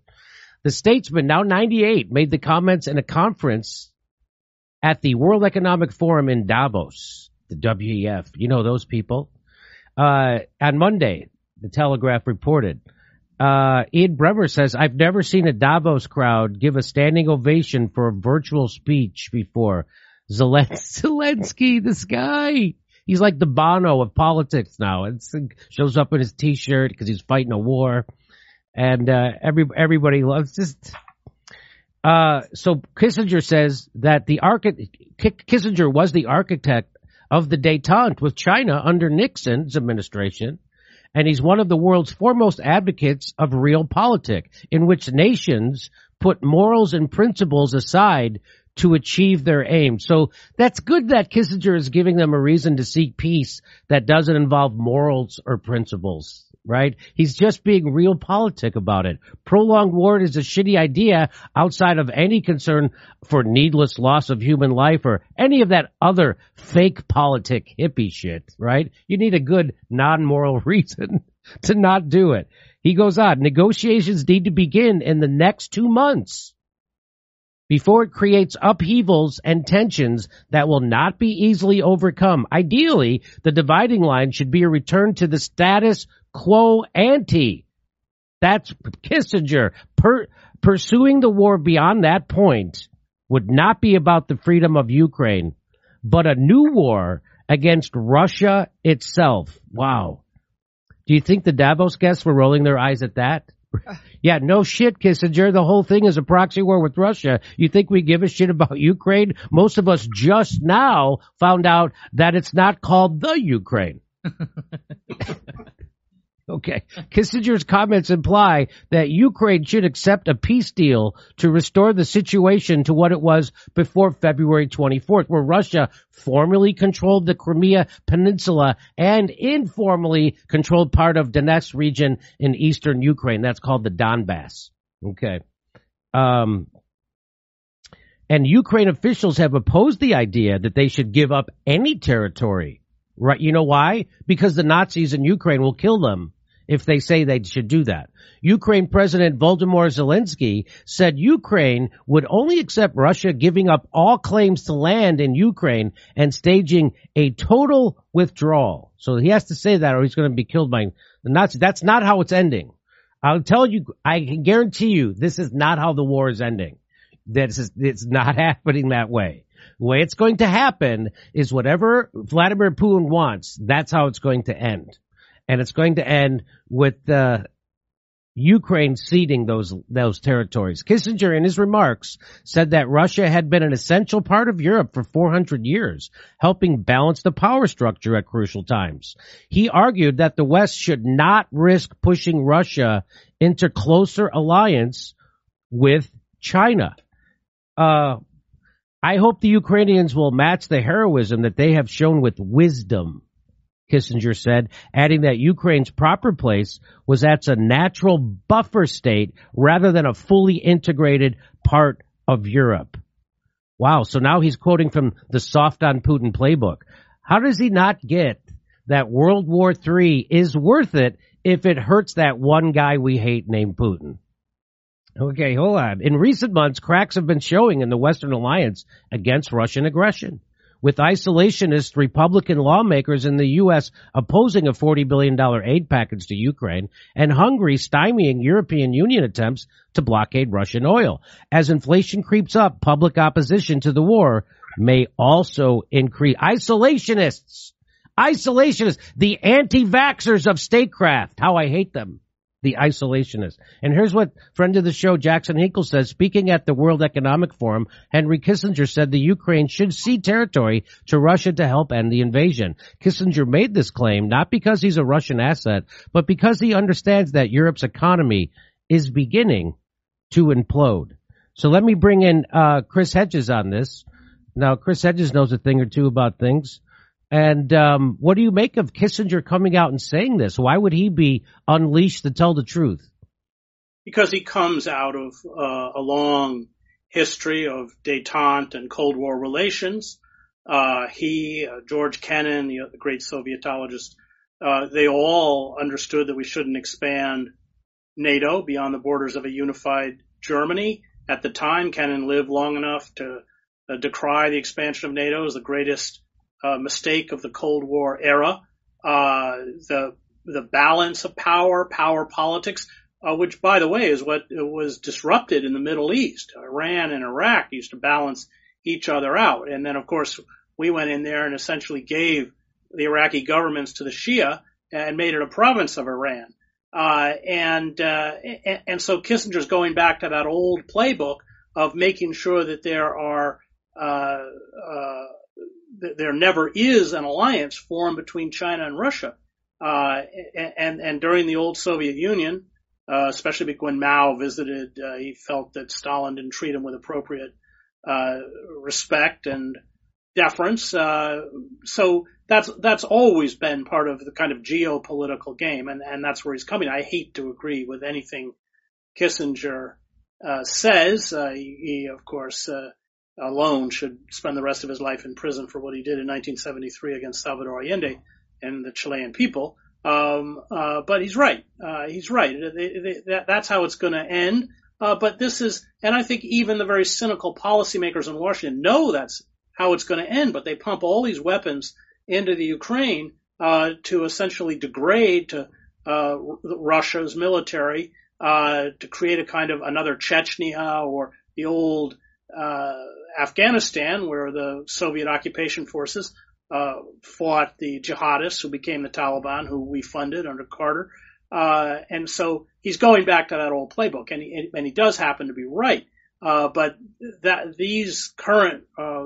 the statesman, now 98, made the comments in a conference at the World Economic Forum in Davos, the WEF. You know those people. Uh, on Monday, the Telegraph reported. Uh, Ian Bremmer says, I've never seen a Davos crowd give a standing ovation for a virtual speech before. Zelen- (laughs) Zelensky, this guy, he's like the Bono of politics now. It shows up in his t-shirt because he's fighting a war. And, uh, every, everybody loves just, uh, so Kissinger says that the architect, Kissinger was the architect of the detente with China under Nixon's administration, and he's one of the world's foremost advocates of realpolitik, in which nations put morals and principles aside to achieve their aim. So that's good that Kissinger is giving them a reason to seek peace that doesn't involve morals or principles, right? He's just being real politic about it. Prolonged war is a shitty idea outside of any concern for needless loss of human life or any of that other fake politic hippie shit, right? You need a good non-moral (laughs) reason to not do it. He goes on, negotiations need to begin in the next two months before it creates upheavals and tensions that will not be easily overcome. Ideally, the dividing line should be a return to the status quo ante. That's Kissinger. Per, pursuing the war beyond that point would not be about the freedom of Ukraine, but a new war against Russia itself. Wow. Do you think the Davos guests were rolling their eyes at that? (laughs) Yeah, no shit, Kissinger. The whole thing is a proxy war with Russia. You think we give a shit about Ukraine? Most of us just now found out that it's not called the Ukraine. (laughs) Okay. Kissinger's comments imply that Ukraine should accept a peace deal to restore the situation to what it was before February 24th, where Russia formally controlled the Crimea Peninsula and informally controlled part of Donetsk region in eastern Ukraine. That's called the Donbass. Okay. Um, and Ukraine officials have opposed the idea that they should give up any territory. Right. You know why? Because the Nazis in Ukraine will kill them if they say they should do that. Ukraine President Volodymyr Zelensky said Ukraine would only accept Russia giving up all claims to land in Ukraine and staging a total withdrawal. So he has to say that or he's going to be killed by the Nazis. That's not how it's ending. I'll tell you, I can guarantee you this is not how the war is ending. This is, it's not (laughs) happening that way. The way it's going to happen is whatever Vladimir Putin wants, that's how it's going to end. And it's going to end with, uh, Ukraine ceding those those territories. Kissinger, in his remarks, said that Russia had been an essential part of Europe for 400 years, helping balance the power structure at crucial times. He argued that the West should not risk pushing Russia into closer alliance with China. Uh, I hope the Ukrainians will match the heroism that they have shown with wisdom Kissinger said, adding that Ukraine's proper place was as a natural buffer state rather than a fully integrated part of Europe. Wow. So now he's quoting from the soft on Putin playbook. How does he not get that World War III is worth it if it hurts that one guy we hate named Putin? Okay, hold on. In recent months, cracks have been showing in the Western alliance against Russian aggression with isolationist Republican lawmakers in the U.S. opposing a $40 billion aid package to Ukraine and Hungary stymieing European Union attempts to blockade Russian oil. As inflation creeps up, public opposition to the war may also increase. Isolationists! Isolationists! The anti-vaxxers of statecraft! How I hate them the isolationist. And here's what friend of the show Jackson Hinkle says, speaking at the World Economic Forum, Henry Kissinger said the Ukraine should cede territory to Russia to help end the invasion. Kissinger made this claim not because he's a Russian asset, but because he understands that Europe's economy is beginning to implode. So let me bring in uh, Chris Hedges on this. Now, Chris Hedges knows a thing or two about things. And um, what do you make of Kissinger coming out and saying this? Why would he be unleashed to tell the truth? Because he comes out of uh, a long history of détente and Cold War relations. Uh, he, uh, George Kennan, the, the great Sovietologist, uh, they all understood that we shouldn't expand NATO beyond the borders of a unified Germany. At the time, Kennan lived long enough to uh, decry the expansion of NATO as the greatest uh, mistake of the Cold War era. Uh, the the balance of power, power politics, uh, which by the way is what was disrupted in the Middle East. Iran and Iraq used to balance each other out, and then of course we went in there and essentially gave the Iraqi governments to the Shia and made it a province of Iran. Uh, and, uh, and, and so Kissinger's going back to that old playbook of making sure that there are uh, uh there never is an alliance formed between China and Russia. Uh, and, and during the old Soviet Union, uh, especially when Mao visited, uh, he felt that Stalin didn't treat him with appropriate uh, respect and deference. Uh, so that's that's always been part of the kind of geopolitical game, and, and that's where he's coming. I hate to agree with anything Kissinger uh, says. He, he, of course, alone should spend the rest of his life in prison for what he did in 1973 against Salvador Allende and the Chilean people. Um, uh, but he's right. Uh, he's right. They, they, that, that's how it's going to end. Uh, but this is, and I think even the very cynical policymakers in Washington know that's how it's going to end. But they pump all these weapons into the Ukraine uh, to essentially degrade to uh, Russia's military uh, to create a kind of another Chechnya or the old Afghanistan, where the Soviet occupation forces uh, fought the jihadists who became the Taliban, who we funded under Carter. Uh, and so he's going back to that old playbook, and he, and he does happen to be right. Uh, but that these current uh,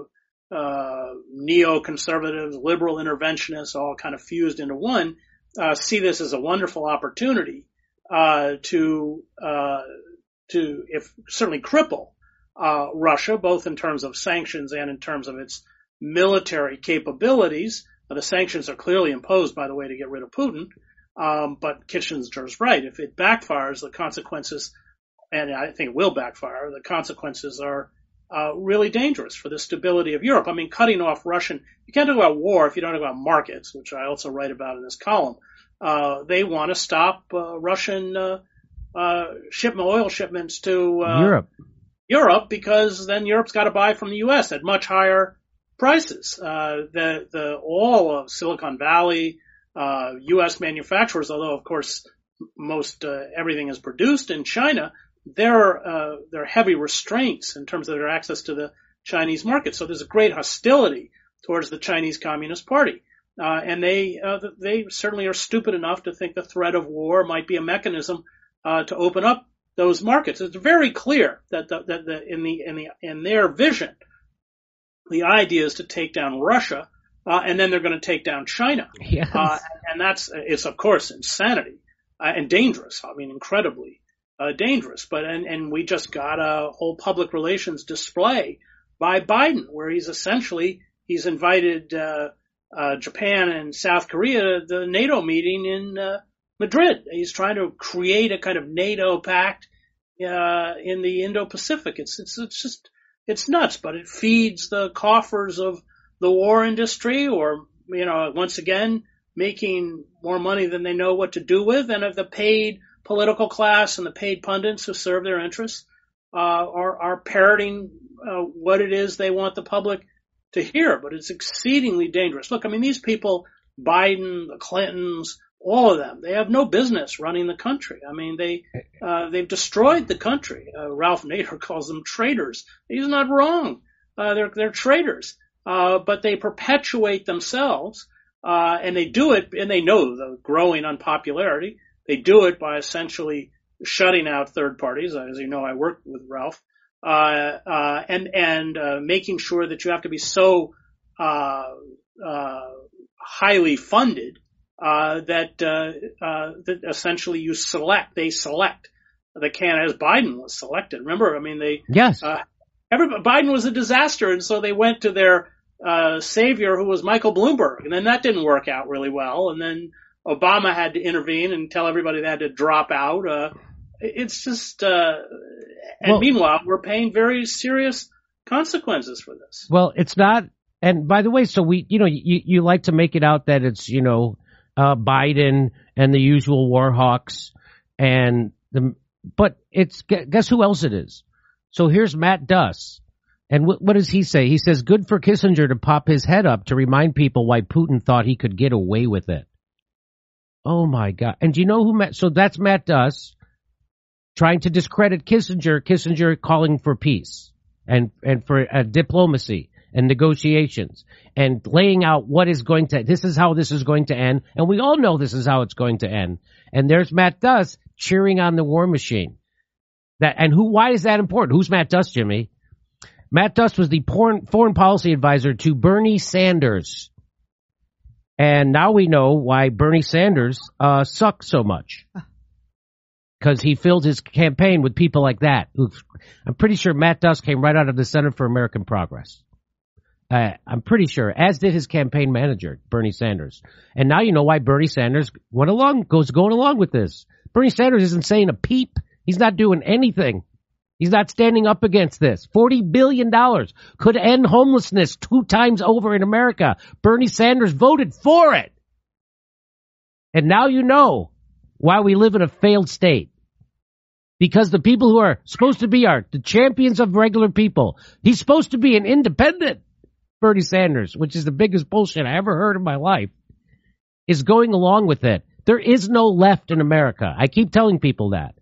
uh, neoconservatives, liberal interventionists, all kind of fused into one, uh, see this as a wonderful opportunity to to if certainly cripple uh, Russia, both in terms of sanctions and in terms of its military capabilities. The sanctions are clearly imposed, by the way, to get rid of Putin. Um, but Kissinger's right. If it backfires, the consequences, and I think it will backfire, the consequences are uh, really dangerous for the stability of Europe. I mean, cutting off Russian, you can't talk about war if you don't talk about markets, which I also write about in this column. Uh, they want to stop uh, Russian uh, uh, shipment, oil shipments to uh, Europe. Europe because then Europe's got to buy from the U.S. at much higher prices. Uh, the the all of Silicon Valley, uh, U.S. manufacturers, although of course most uh, everything is produced in China, there are, uh, there are heavy restraints in terms of their access to the Chinese market. So there's a great hostility towards the Chinese Communist Party. Uh, and they uh, they certainly are stupid enough to think the threat of war might be a mechanism uh, to open up those markets. It's very clear that the, that the, in the in the in their vision, the idea is to take down Russia, uh, and then they're going to take down China. Yes. Uh, and that's it's of course insanity uh, and dangerous. I mean, incredibly uh, dangerous. But and and we just got a whole public relations display by Biden where he's essentially he's invited uh, uh, Japan and South Korea to the NATO meeting in uh, Madrid. He's trying to create a kind of NATO pact uh, in the Indo-Pacific. It's it's it's just it's nuts, but it feeds the coffers of the war industry, or you know, once again, making more money than they know what to do with, and of the paid political class and the paid pundits who serve their interests uh, are are parroting uh, what it is they want the public to hear. But it's exceedingly dangerous. Look, I mean, these people, Biden, the Clintons, all of them, they have no business running the country. I mean, they uh, they've destroyed the country. Uh, Ralph Nader (laughs) calls them traitors. He's not wrong. Uh, they're they're traitors, uh, but they perpetuate themselves, uh, and they do it, and they know the growing unpopularity. They do it by essentially shutting out third parties. As you know, I work with Ralph, uh, uh, and and uh, making sure that you have to be so uh, uh, highly funded uh, that uh, uh, that essentially you select. They select the candidate as Biden was selected. Remember, I mean, they yes. uh, everybody, Biden was a disaster, and so they went to their uh, savior, who was Michael Bloomberg, and then that didn't work out really well, and then Obama had to intervene and tell everybody they had to drop out. Uh, it's just, uh, and Well- meanwhile, we're paying very serious consequences for this. Well, it's not. And by the way, so we, you know, you, you like to make it out that it's, you know, uh, Biden and the usual war hawks and the, but it's, guess who else it is? So here's Matt Duss. And what, what does he say? He says, good for Kissinger to pop his head up to remind people why Putin thought he could get away with it. Oh my God. And do you know who Matt, so that's Matt Duss trying to discredit Kissinger, Kissinger calling for peace and, and for uh, diplomacy and negotiations and laying out what is going to, this is how this is going to end. And we all know this is how it's going to end. And there's Matt Duss cheering on the war machine. That, and who, why is that important? Who's Matt Duss, Jimmy? Matt Duss was the foreign, foreign policy advisor to Bernie Sanders. And now we know why Bernie Sanders, uh, sucks so much. Cause he filled his campaign with people like that. I'm pretty sure Matt Duss came right out of the Center for American Progress. Uh, I'm pretty sure, as did his campaign manager, Bernie Sanders. And now you know why Bernie Sanders went along, goes going along with this. Bernie Sanders isn't saying a peep. He's not doing anything. He's not standing up against this. $40 billion could end homelessness two times over in America. Bernie Sanders voted for it. And now you know why we live in a failed state. Because the people who are supposed to be our, the champions of regular people, he's supposed to be an independent. Bernie Sanders, which is the biggest bullshit I ever heard in my life, is going along with it. There is no left in America. I keep telling people that.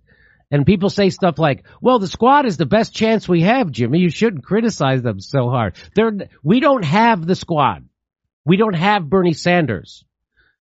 And people say stuff like, well, the squad is the best chance we have, Jimmy. You shouldn't criticize them so hard. They're, we don't have the squad. We don't have Bernie Sanders.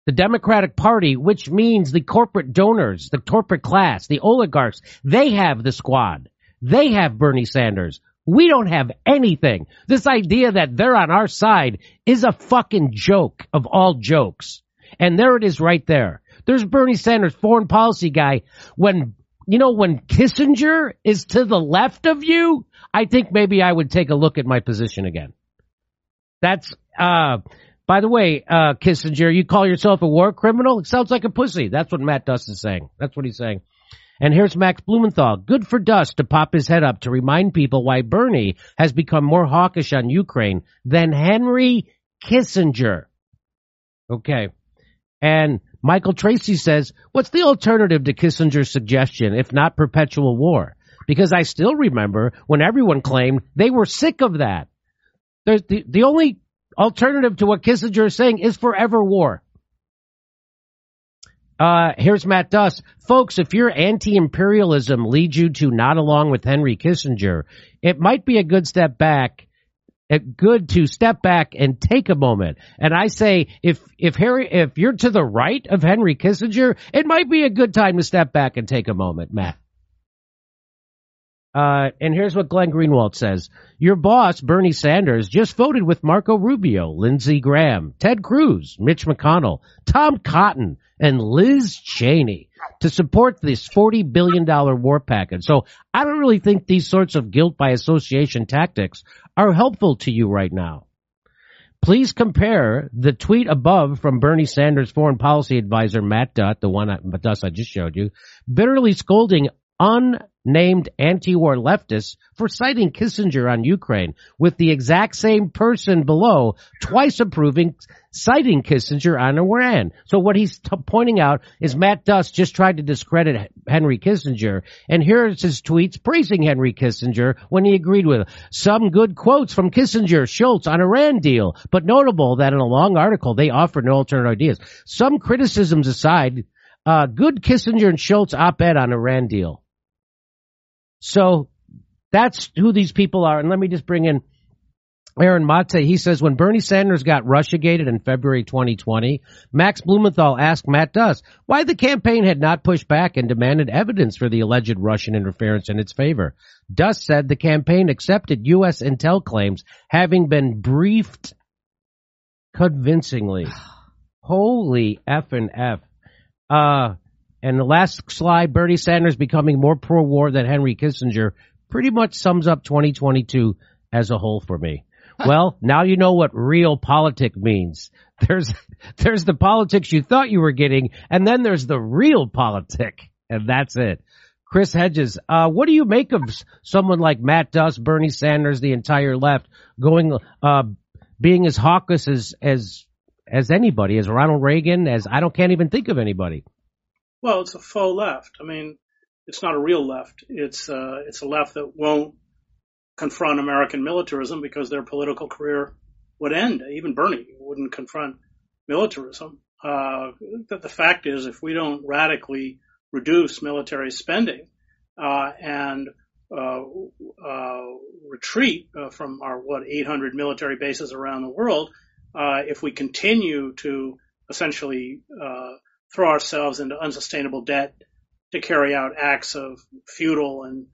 The Democratic Party, which means the corporate donors, the corporate class, the oligarchs, they have the squad. They have Bernie Sanders. We don't have anything. This idea that they're on our side is a fucking joke of all jokes. And there it is right there. There's Bernie Sanders, foreign policy guy. When, you know, when Kissinger is to the left of you, I think maybe I would take a look at my position again. That's, uh, by the way, uh, Kissinger, you call yourself a war criminal? It sounds like a pussy. That's what Matt Duss is saying. That's what he's saying. And here's Max Blumenthal. Good for Duss to pop his head up to remind people why Bernie has become more hawkish on Ukraine than Henry Kissinger. Okay. And Michael Tracy says, what's the alternative to Kissinger's suggestion, if not perpetual war? Because I still remember when everyone claimed they were sick of that. There's the, the only alternative to what Kissinger is saying is forever war. Uh, here's Matt Duss. Folks, if your anti-imperialism leads you to not along with Henry Kissinger, it might be a good step back good to step back and take a moment. And I say, if if Harry, if you're to the right of Henry Kissinger, it might be a good time to step back and take a moment, Matt. Uh, and here's what Glenn Greenwald says. Your boss, Bernie Sanders, just voted with Marco Rubio, Lindsey Graham, Ted Cruz, Mitch McConnell, Tom Cotton, and Liz Cheney to support this $40 billion war package. So I don't really think these sorts of guilt by association tactics are helpful to you right now. Please compare the tweet above from Bernie Sanders foreign policy advisor Matt Dutt, the one Dutt I just showed you, bitterly scolding unnamed anti-war leftists for citing Kissinger on Ukraine with the exact same person below twice approving citing Kissinger on Iran. So what he's t- pointing out is Matt Dutt just tried to discredit Henry Kissinger and here's his tweets praising Henry Kissinger when he agreed with some good quotes from Kissinger, Shultz on Iran deal, but notable that in a long article they offered no alternate ideas. Some criticisms aside, uh, good Kissinger and Shultz op-ed on Iran deal. So that's who these people are. And let me just bring in Aaron Mate. He says when Bernie Sanders got Russiagated in February 2020, Max Blumenthal asked Matt Duss why the campaign had not pushed back and demanded evidence for the alleged Russian interference in its favor. Duss said the campaign accepted U.S. intel claims having been briefed convincingly. (sighs) Holy F and F. Uh, and the last slide, Bernie Sanders becoming more pro-war than Henry Kissinger pretty much sums up 2022 as a whole for me. Well, now you know what real politic means. (laughs) There's, there's the politics you thought you were getting, and then there's the real politic, and that's it. Chris Hedges, uh, what do you make of someone like Matt Duss, Bernie Sanders, the entire left going, uh, being as hawkish as, as, as anybody, as Ronald Reagan, as I don't, can't even think of anybody. Well, it's a faux left. I mean, it's not a real left. It's uh, it's a left that won't confront American militarism because their political career would end. Even Bernie wouldn't confront militarism. Uh, the, fact is, if we don't radically reduce military spending uh, and uh, uh retreat uh, from our what 800 military bases around the world, uh, if we continue to essentially throw ourselves into unsustainable debt to carry out acts of futile and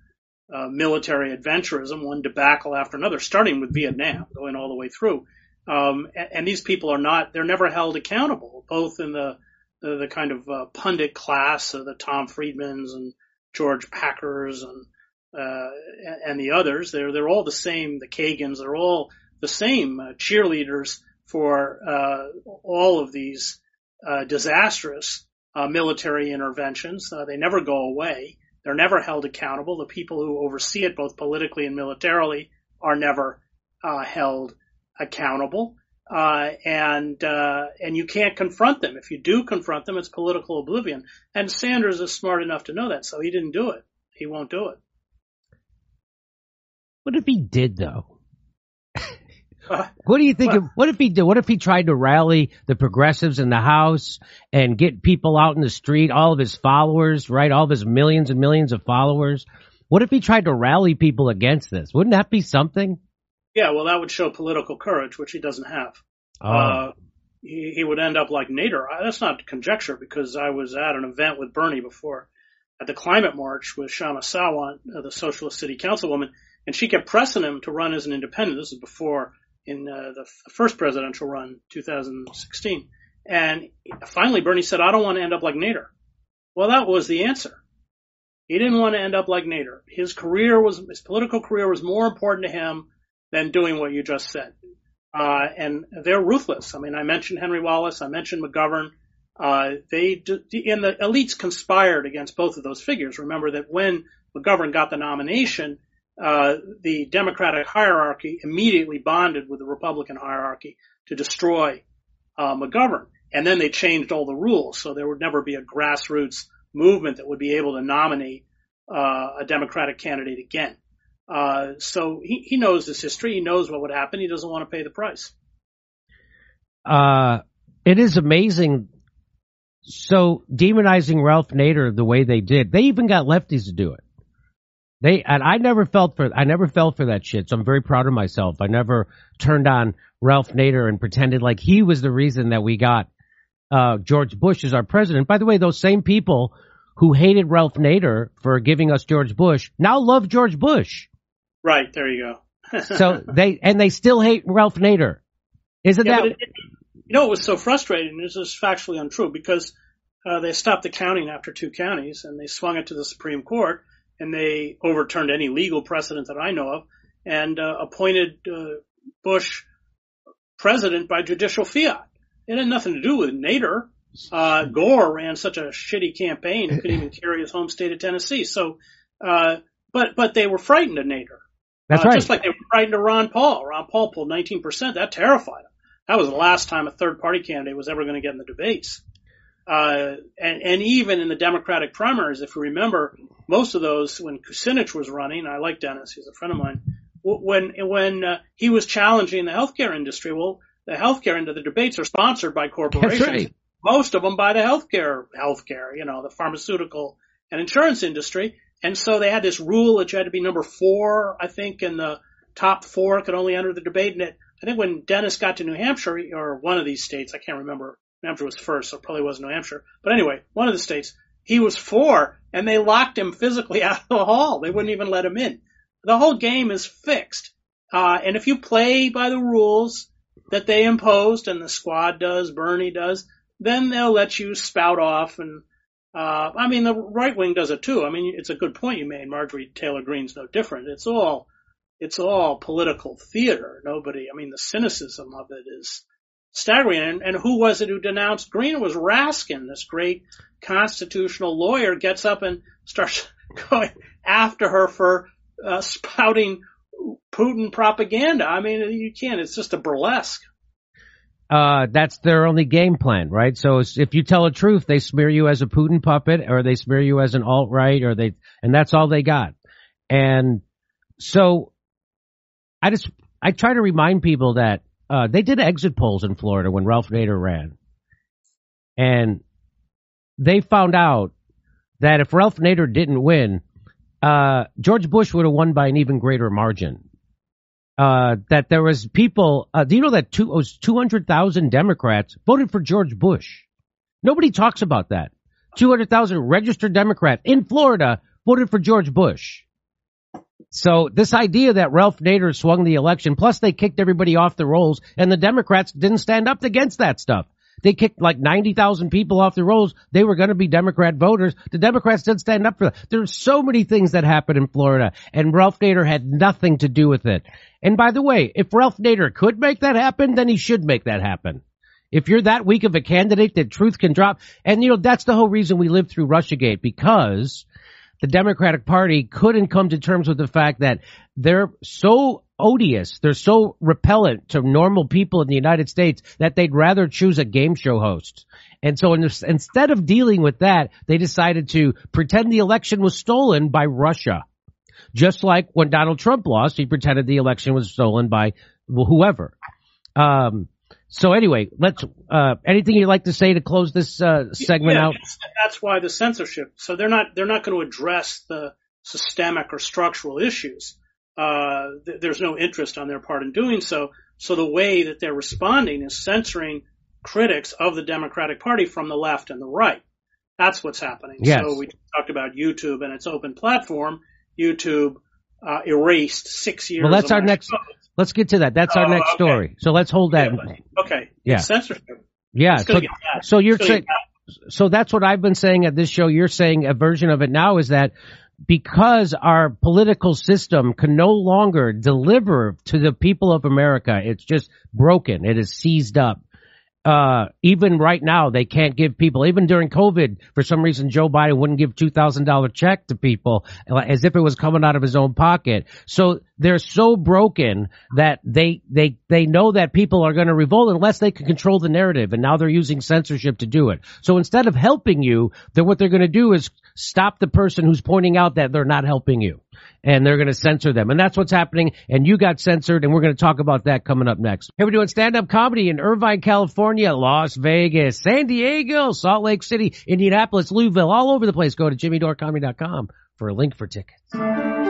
uh, military adventurism, one debacle after another, starting with Vietnam, going all the way through. Um, and, and, these people are not, they're never held accountable, both in the, the, the kind of uh, pundit class, of the Tom Friedmans and George Packers and, uh, and the others. They're, they're all the same, the Kagans, they're all the same uh, cheerleaders for uh, all of these uh, disastrous uh, military interventions. Uh, they never go away. They're never held accountable. The people who oversee it, both politically and militarily, are never uh, held accountable. Uh, and uh, and you can't confront them. If you do confront them, it's political oblivion. And Sanders is smart enough to know that, so he didn't do it. He won't do it. What if he did, though? What do you think? Of, what if he did? What if he tried to rally the progressives in the House and get people out in the street, all of his followers, right? All of his millions and millions of followers. What if he tried to rally people against this? Wouldn't that be something? Yeah, well, that would show political courage, which he doesn't have. Oh. Uh, he, he would end up like Nader. That's not conjecture because I was at an event with Bernie before at the climate march with Kshama Sawant, uh, the socialist city councilwoman, and she kept pressing him to run as an independent. This is before in uh, the first presidential run, 2016. And finally, Bernie said, I don't want to end up like Nader. Well, that was the answer. He didn't want to end up like Nader. His career was, his political career was more important to him than doing what you just said. Uh, and they're ruthless. I mean, I mentioned Henry Wallace, I mentioned McGovern. Uh, they, and the elites conspired against both of those figures. Remember that when McGovern got the nomination, uh, the Democratic hierarchy immediately bonded with the Republican hierarchy to destroy uh, McGovern. And then they changed all the rules, so there would never be a grassroots movement that would be able to nominate uh, a Democratic candidate again. Uh, so he, he knows this history. He knows what would happen. He doesn't want to pay the price. Uh, it is amazing. So demonizing Ralph Nader the way they did, they even got lefties to do it. They and I never felt for I never felt for that shit. So I'm very proud of myself. I never turned on Ralph Nader and pretended like he was the reason that we got uh, George Bush as our president. By the way, those same people who hated Ralph Nader for giving us George Bush now love George Bush. Right there, you go. (laughs) so they and they still hate Ralph Nader. Isn't yeah, that? It, it, you know, it was so frustrating. This is factually untrue because uh, they stopped the counting after two counties and they swung it to the Supreme Court and they overturned any legal precedent that I know of and uh, appointed uh, Bush president by judicial fiat. It had nothing to do with Nader. Uh, Gore ran such a shitty campaign, he couldn't even (laughs) carry his home state of Tennessee. So, uh, but but they were frightened of Nader. That's uh, right. Just like they were frightened of Ron Paul. Ron Paul pulled 19%. That terrified them. That was the last time a third party candidate was ever going to get in the debates. Uh, and, and even in the Democratic primaries, if you remember, most of those when Kucinich was running, I like Dennis, he's a friend of mine. When when uh, he was challenging the healthcare industry, well, the healthcare into the debates are sponsored by corporations. Right. Most of them by the healthcare, healthcare, you know, the pharmaceutical and insurance industry. And so they had this rule that you had to be number four, I think, in the top four could only enter the debate. And it, I think when Dennis got to New Hampshire or one of these states, I can't remember New Hampshire was first, so it probably wasn't New Hampshire. But anyway, one of the states, he was four, and they locked him physically (laughs) out of the hall. They wouldn't even let him in. The whole game is fixed. Uh, and if you play by the rules that they imposed, and the squad does, Bernie does, then they'll let you spout off. And uh, I mean, the right wing does it too. I mean, it's a good point you made. Marjorie Taylor Greene's no different. It's all, it's all political theater. Nobody, I mean, the cynicism of it is staggering. And, and who was it who denounced Greene? It was Raskin, this great constitutional lawyer, gets up and starts (laughs) going after her for uh, spouting Putin propaganda. I mean, you can't. It's just a burlesque. Uh, that's their only game plan, right? So if you tell the truth, they smear you as a Putin puppet, or they smear you as an alt right, or they, and that's all they got. And so, I just I try to remind people that uh, they did exit polls in Florida when Ralph Nader ran. And they found out that if Ralph Nader didn't win, uh, George Bush would have won by an even greater margin. Uh, that there was people, uh, do you know that two, was 200,000 Democrats voted for George Bush? Nobody talks about that. 200,000 registered Democrats in Florida voted for George Bush. So this idea that Ralph Nader swung the election, plus they kicked everybody off the rolls, and the Democrats didn't stand up against that stuff. They kicked like 90,000 people off the rolls. They were going to be Democrat voters. The Democrats didn't stand up for that. There's so many things that happened in Florida, and Ralph Nader had nothing to do with it. And by the way, if Ralph Nader could make that happen, then he should make that happen. If you're that weak of a candidate that truth can drop, and you know, that's the whole reason we lived through Russiagate because the Democratic Party couldn't come to terms with the fact that they're so odious, they're so repellent to normal people in the United States that they'd rather choose a game show host. And so this, instead of dealing with that, they decided to pretend the election was stolen by Russia. Just like when Donald Trump lost, he pretended the election was stolen by whoever. Um, so anyway, let's. Uh, anything you'd like to say to close this uh, segment yeah, out? That's why the censorship. So they're not they're not going to address the systemic or structural issues. Uh, th- there's no interest on their part in doing so. So the way that they're responding is censoring critics of the Democratic Party from the left and the right. That's what's happening. Yes. So we talked about YouTube and its open platform. YouTube uh, erased six years. Well, that's our next. Let's get to that. That's our oh, next okay. story. So let's hold that. Yeah, okay. Yeah. Censorship. Yeah. So, so you're saying, so that's what I've been saying at this show. You're saying a version of it now is that because our political system can no longer deliver to the people of America, it's just broken. It is seized up uh, even right now, they can't give people, even during COVID, for some reason, Joe Biden wouldn't give $2,000 check to people as if it was coming out of his own pocket. So they're so broken that they, they, they know that people are going to revolt unless they can control the narrative. And now they're using censorship to do it. So instead of helping you, then what they're going to do is stop the person who's pointing out that they're not helping you and they're going to censor them. And that's what's happening. And you got censored, and we're going to talk about that coming up next. Hey, we're doing stand-up comedy in Irvine, California, Las Vegas, San Diego, Salt Lake City, Indianapolis, Louisville, all over the place. Go to jimmydorecomedy.com for a link for tickets.